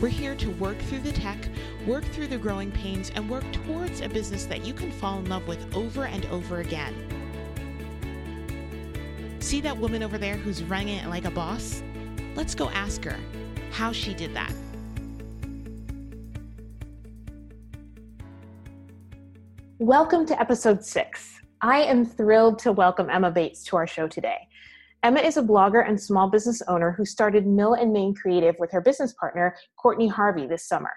We're here to work through the tech, work through the growing pains, and work towards a business that you can fall in love with over and over again. See that woman over there who's running it like a boss? Let's go ask her how she did that. Welcome to episode six. I am thrilled to welcome Emma Bates to our show today. Emma is a blogger and small business owner who started Mill and Main Creative with her business partner, Courtney Harvey, this summer.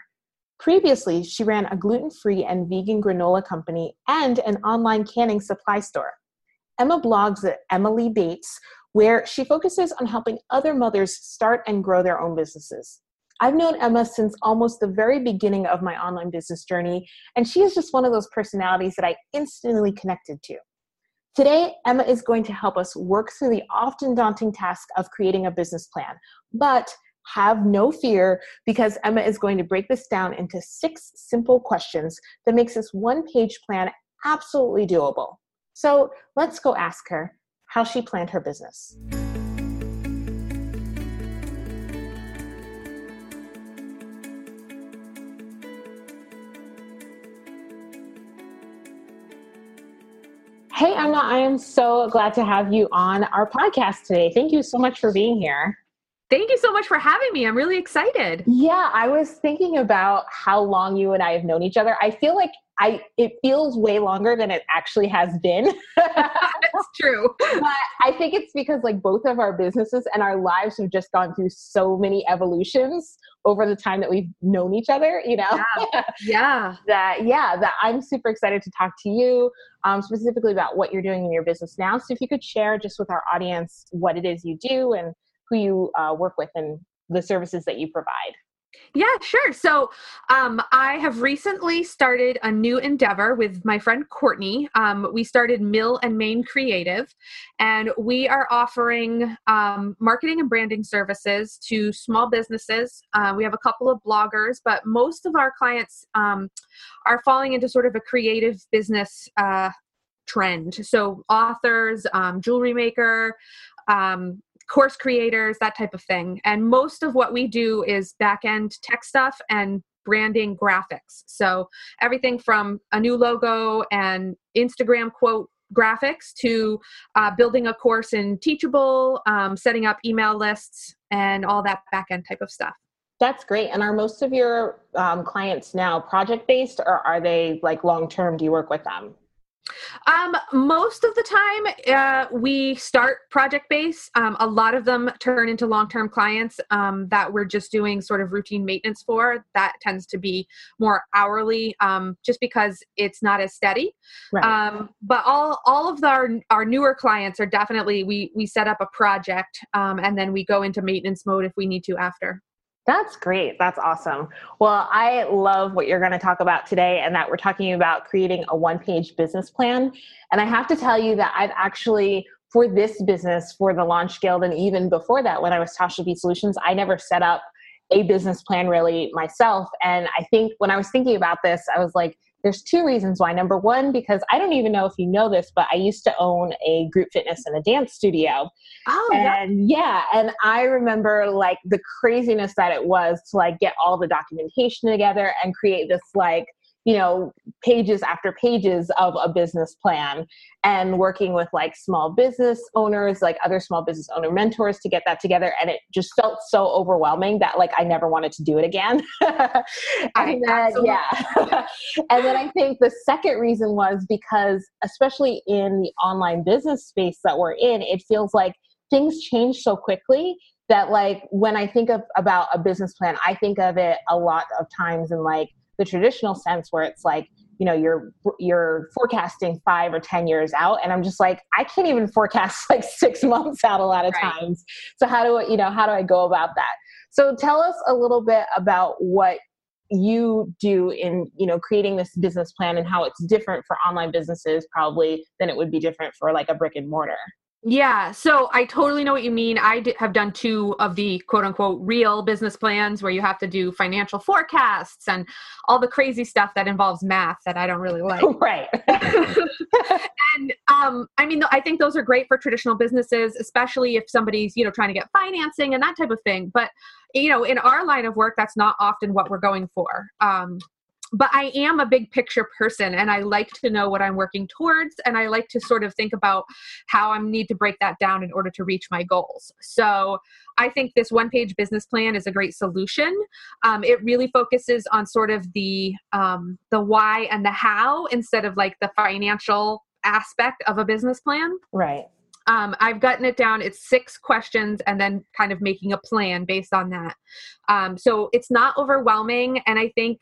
Previously, she ran a gluten free and vegan granola company and an online canning supply store. Emma blogs at Emma Lee Bates, where she focuses on helping other mothers start and grow their own businesses. I've known Emma since almost the very beginning of my online business journey, and she is just one of those personalities that I instantly connected to. Today, Emma is going to help us work through the often daunting task of creating a business plan. But have no fear because Emma is going to break this down into six simple questions that makes this one page plan absolutely doable. So let's go ask her how she planned her business. Hey, Emma, I am so glad to have you on our podcast today. Thank you so much for being here. Thank you so much for having me. I'm really excited. Yeah, I was thinking about how long you and I have known each other. I feel like I it feels way longer than it actually has been. That's true. but I think it's because like both of our businesses and our lives have just gone through so many evolutions over the time that we've known each other, you know? Yeah. yeah. that yeah, that I'm super excited to talk to you um, specifically about what you're doing in your business now. So if you could share just with our audience what it is you do and who you uh, work with and the services that you provide. Yeah, sure. So um, I have recently started a new endeavor with my friend Courtney. Um, we started Mill and Main Creative, and we are offering um, marketing and branding services to small businesses. Uh, we have a couple of bloggers, but most of our clients um, are falling into sort of a creative business uh, trend. So authors, um, jewelry maker, um, course creators, that type of thing. And most of what we do is back end tech stuff and branding graphics. So everything from a new logo and Instagram quote graphics to uh, building a course in Teachable, um, setting up email lists, and all that back end type of stuff. That's great. And are most of your um, clients now project based or are they like long term? Do you work with them? Um, most of the time, uh, we start project based. Um, a lot of them turn into long term clients um, that we're just doing sort of routine maintenance for. That tends to be more hourly, um, just because it's not as steady. Right. Um, but all all of the, our our newer clients are definitely we we set up a project um, and then we go into maintenance mode if we need to after. That's great. That's awesome. Well, I love what you're going to talk about today, and that we're talking about creating a one page business plan. And I have to tell you that I've actually, for this business, for the Launch Guild, and even before that, when I was Tasha B Solutions, I never set up a business plan really myself. And I think when I was thinking about this, I was like, there's two reasons why. Number one, because I don't even know if you know this, but I used to own a group fitness and a dance studio. Oh, and yeah. yeah, and I remember like the craziness that it was to like get all the documentation together and create this like you know pages after pages of a business plan and working with like small business owners like other small business owner mentors to get that together. And it just felt so overwhelming that like i never wanted to do it again. And then, yeah. And then i think the second reason was because especially in the online business space that we're in it feels like things change so quickly that like when i think of about a business plan i think of it a lot of times in like the traditional sense where it's like you know you're you're forecasting five or ten years out and i'm just like i can't even forecast like six months out a lot of right. times. So how do I, you know how do i go about that? So tell us a little bit about what you do in you know creating this business plan and how it's different for online businesses probably than it would be different for like a brick and mortar yeah, so I totally know what you mean. I d- have done two of the quote unquote real business plans where you have to do financial forecasts and all the crazy stuff that involves math that I don't really like. right. and um, I mean, I think those are great for traditional businesses, especially if somebody's you know trying to get financing and that type of thing. But you know, in our line of work, that's not often what we're going for. Um, but I am a big picture person and I like to know what I'm working towards and I like to sort of think about how I need to break that down in order to reach my goals. So I think this one page business plan is a great solution. Um, it really focuses on sort of the um, the why and the how instead of like the financial aspect of a business plan. Right. Um, I've gotten it down. It's six questions and then kind of making a plan based on that. Um, so it's not overwhelming. And I think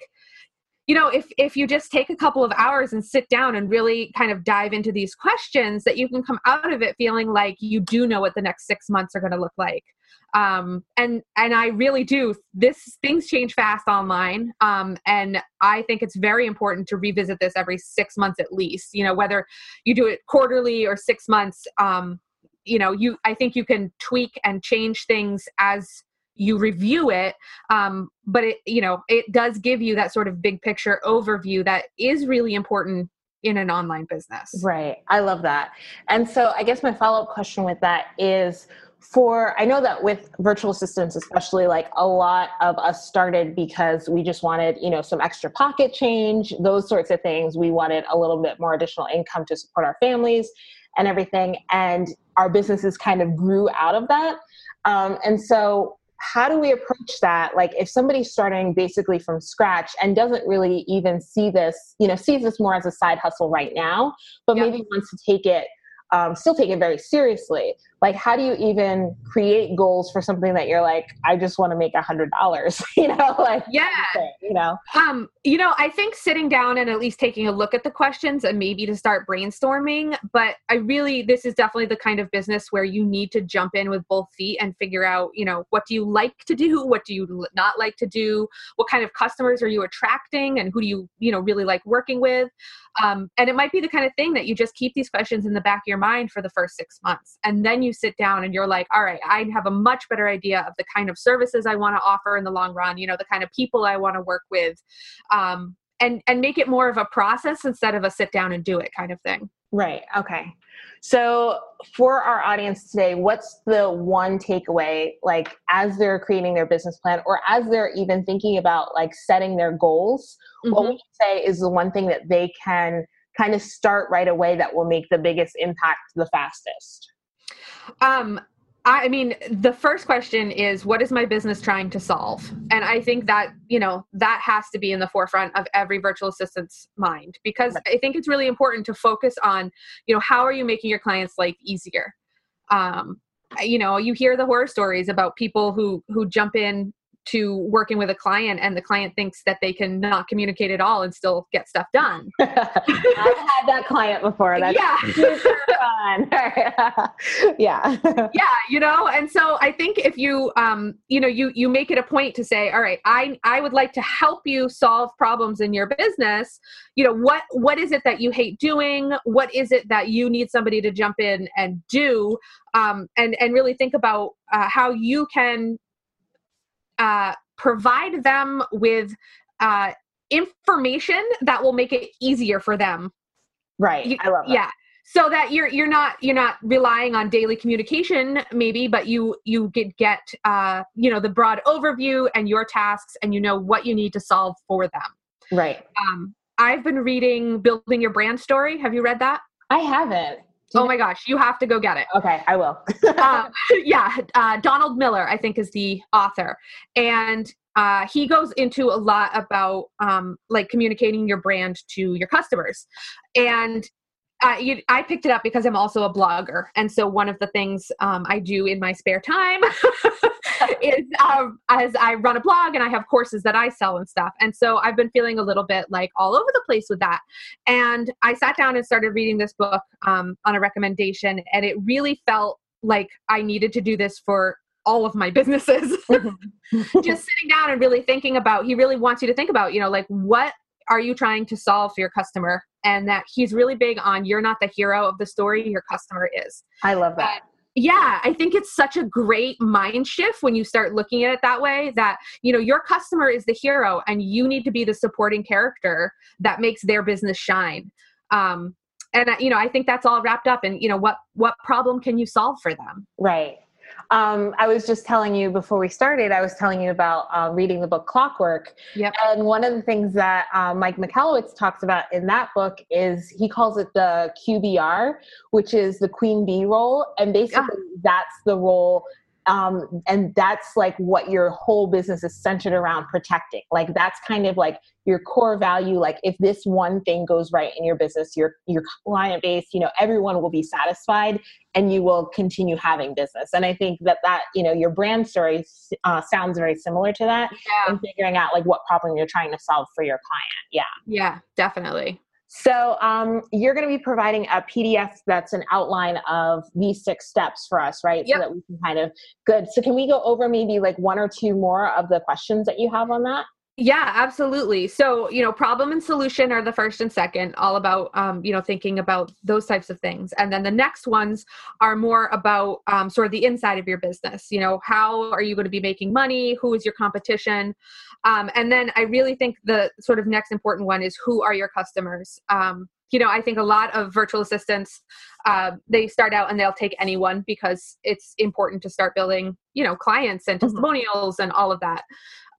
you know if if you just take a couple of hours and sit down and really kind of dive into these questions that you can come out of it feeling like you do know what the next six months are going to look like. Um, and and i really do. This things change fast online um, and i think it's very important to revisit this every six months at least. You know whether you do it quarterly or six months um, you know you i think you can tweak and change things as you review it um, but it you know it does give you that sort of big picture overview that is really important in an online business. Right. I love that. And so i guess my follow-up question with that is for i know that with virtual assistants especially like a lot of us started because we just wanted you know some extra pocket change those sorts of things. We wanted a little bit more additional income to support our families and everything and our businesses kind of grew out of that. Um, and so how do we approach that like if somebody's starting basically from scratch and doesn't really even see this you know sees this more as a side hustle right now but yep. maybe wants to take it um, still take it very seriously. Like how do you even create goals for something that you're like i just want to make a hundred dollars you know like yeah. you know? Um you know i think sitting down and at least taking a look at the questions and maybe to start brainstorming but i really this is definitely the kind of business where you need to jump in with both feet and figure out you know what do you like to do what do you not like to do what kind of customers are you attracting and who do you you know really like working with um, and it might be the kind of thing that you just keep these questions in the back of your mind for the first six months and then you sit down and you're like, all right, I have a much better idea of the kind of services I want to offer in the long run, you know, the kind of people I want to work with. Um, and and make it more of a process instead of a sit down and do it kind of thing. Right. Okay. So, for our audience today, what's the one takeaway, like as they're creating their business plan or as they're even thinking about like setting their goals? Mm-hmm. What would you say is the one thing that they can kind of start right away that will make the biggest impact the fastest? Um, I mean, the first question is what is my business trying to solve? And I think that, you know, that has to be in the forefront of every virtual assistant's mind because I think it's really important to focus on, you know, how are you making your clients' life easier? Um, you know, you hear the horror stories about people who who jump in to working with a client and the client thinks that they can not communicate at all and still get stuff done. I've had that client before. That's yeah. super fun. yeah. Yeah, you know, and so I think if you um, you know, you you make it a point to say, all right, I I would like to help you solve problems in your business. You know, what what is it that you hate doing? What is it that you need somebody to jump in and do? Um, and and really think about uh, how you can uh, provide them with uh, information that will make it easier for them. Right. You, I love that. Yeah. So that you're you're not you're not relying on daily communication maybe, but you you get get uh, you know the broad overview and your tasks, and you know what you need to solve for them. Right. Um, I've been reading Building Your Brand Story. Have you read that? I haven't oh my gosh, you have to go get it. Okay, I will. um, yeah, uh, Donald Miller, I think, is the author, and uh, he goes into a lot about um, like communicating your brand to your customers, and uh, you, I picked it up because I'm also a blogger, and so one of the things um, I do in my spare time is um, as I run a blog and I have courses that I sell and stuff. And so I've been feeling a little bit like all over the place with that. And I sat down and started reading this book um, on a recommendation, and it really felt like I needed to do this for all of my businesses. just sitting down and really thinking about, he really wants you to think about, you know, like what are you trying to solve for your customer? And that he's really big on you're not the hero of the story, your customer is. I love that. And yeah i think it's such a great mind shift when you start looking at it that way that you know your customer is the hero and you need to be the supporting character that makes their business shine. Um and you know i think that's all wrapped up in you know what what problem can you solve for them? Right um, I was just telling you before we started, I was telling you about uh, reading the book Clockwork. Yep. And one of the things that uh, Mike Michalowicz talks about in that book is he calls it the QBR, which is the queen bee role. And basically, yeah. that's the role um, and that's like what your whole business is centered around protecting. Like that's kind of like your core value. Like if this one thing goes right in your business your your client base you know everyone will be satisfied and you will continue having business. And i think that that you know your brand story uh, sounds very similar to that yeah. and figuring out like what problem you're trying to solve for your client. Yeah. Yeah definitely so um, you're going to be providing a PDF that's an outline of these six steps for us, right? Yep. So that we can kind of good. So can we go over maybe like one or two more of the questions that you have on that? Yeah, absolutely. So, you know, problem and solution are the first and second, all about, um, you know, thinking about those types of things. And then the next ones are more about um, sort of the inside of your business. You know, how are you going to be making money? Who is your competition? Um, and then I really think the sort of next important one is who are your customers? Um, you know, I think a lot of virtual assistants, uh, they start out and they'll take anyone because it's important to start building, you know, clients and mm-hmm. testimonials mm-hmm. and all of that.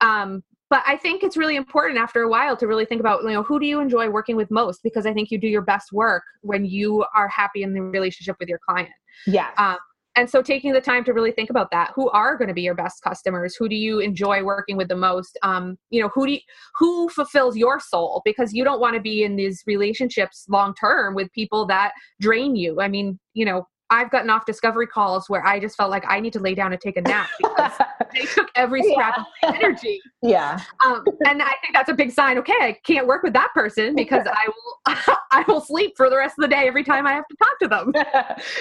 Um, but i think it's really important after a while to really think about you know who do you enjoy working with most? Because i think you do your best work when you are happy in the relationship with your client. Yeah um, and so taking the time to really think about that. Who are going to be your best customers? Who do you enjoy working with the most? Um, you know who do you, who fulfills your soul? Because you don't want to be in these relationships long term with people that drain you. I mean you know I've gotten off discovery calls where I just felt like I need to lay down and take a nap because they took every scrap yeah. of my energy. Yeah. Um, and I think that's a big sign. Okay, I can't work with that person because I will I will sleep for the rest of the day every time I have to talk to them.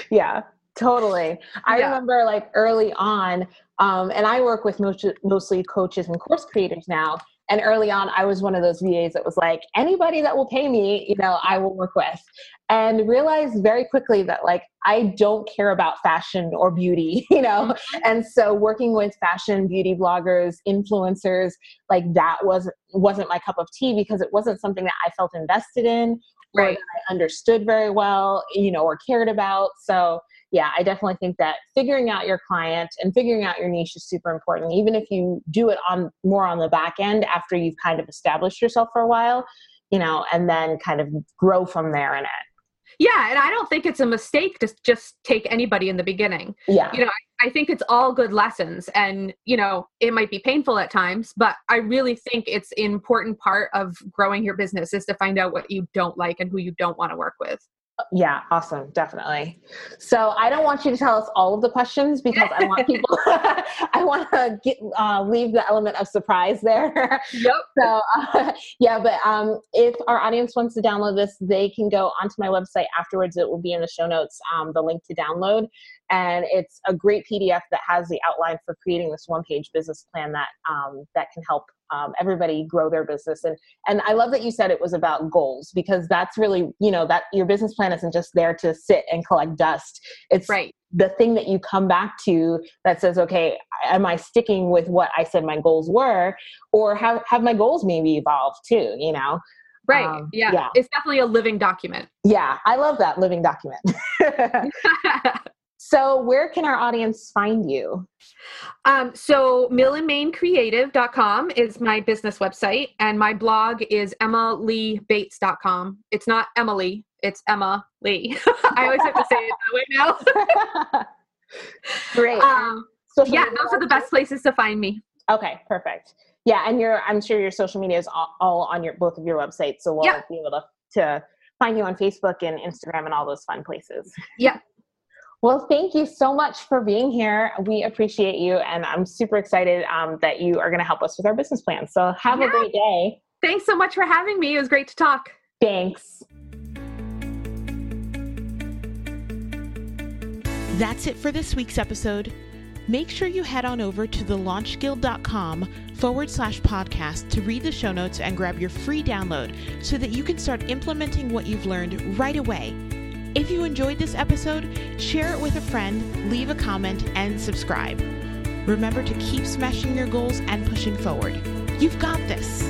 yeah, totally. I yeah. remember like early on, um, and I work with most, mostly coaches and course creators now. And early on, I was one of those VAs that was like, anybody that will pay me, you know, I will work with. And realized very quickly that like I don't care about fashion or beauty, you know. Mm-hmm. And so working with fashion, beauty bloggers, influencers, like that was wasn't my cup of tea because it wasn't something that I felt invested in or right. that I understood very well, you know, or cared about. So yeah, I definitely think that figuring out your client and figuring out your niche is super important. Even if you do it on more on the back end after you've kind of established yourself for a while, you know, and then kind of grow from there in it. Yeah, and I don't think it's a mistake to just take anybody in the beginning. Yeah. You know, I, I, think it's all good lessons and, you know, it might be painful at times, but I really think it's an important part of growing your business is to find out what you don't like and who you don't want to work with. Yeah, awesome, definitely. So I don't want you to tell us all of the questions because I want people. I want to get uh, leave the element of surprise there. Yep. So uh, yeah, but um, if our audience wants to download this, they can go onto my website afterwards. It will be in the show notes. Um, the link to download, and it's a great PDF that has the outline for creating this one-page business plan that um, that can help um, everybody grow their business. And and i love that you said it was about goals because that's really you know that your business plan isn't just there to sit and collect dust. It's right. the thing that you come back to that says okay am i sticking with what i said my goals were? Or have have my goals maybe evolved too you know? Right. Um, yeah. yeah. It's definitely a living document. Yeah. I love that living document So, where can our audience find you? Um, so, millandmaincreative.com is my business website, and my blog is emmaleebates.com. It's not Emily, it's Emma Lee. I always have to say it that way now. Great. Um, yeah, those are the best places to find me. Okay, perfect. Yeah, and your I'm sure your social media is all, all on your both of your websites, so we'll yep. be able to, to find you on Facebook and Instagram and all those fun places. Yeah, well, thank you so much for being here. We appreciate you, and I'm super excited um, that you are going to help us with our business plan. So, have yeah. a great day. Thanks so much for having me. It was great to talk. Thanks. That's it for this week's episode. make sure you head on over to thelaunchguild.com forward slash podcast to read the show notes and grab your free download so that you can start implementing what you've learned right away. If you enjoyed this episode, share it with a friend, leave a comment, and subscribe. Remember to keep smashing your goals and pushing forward. You've got this.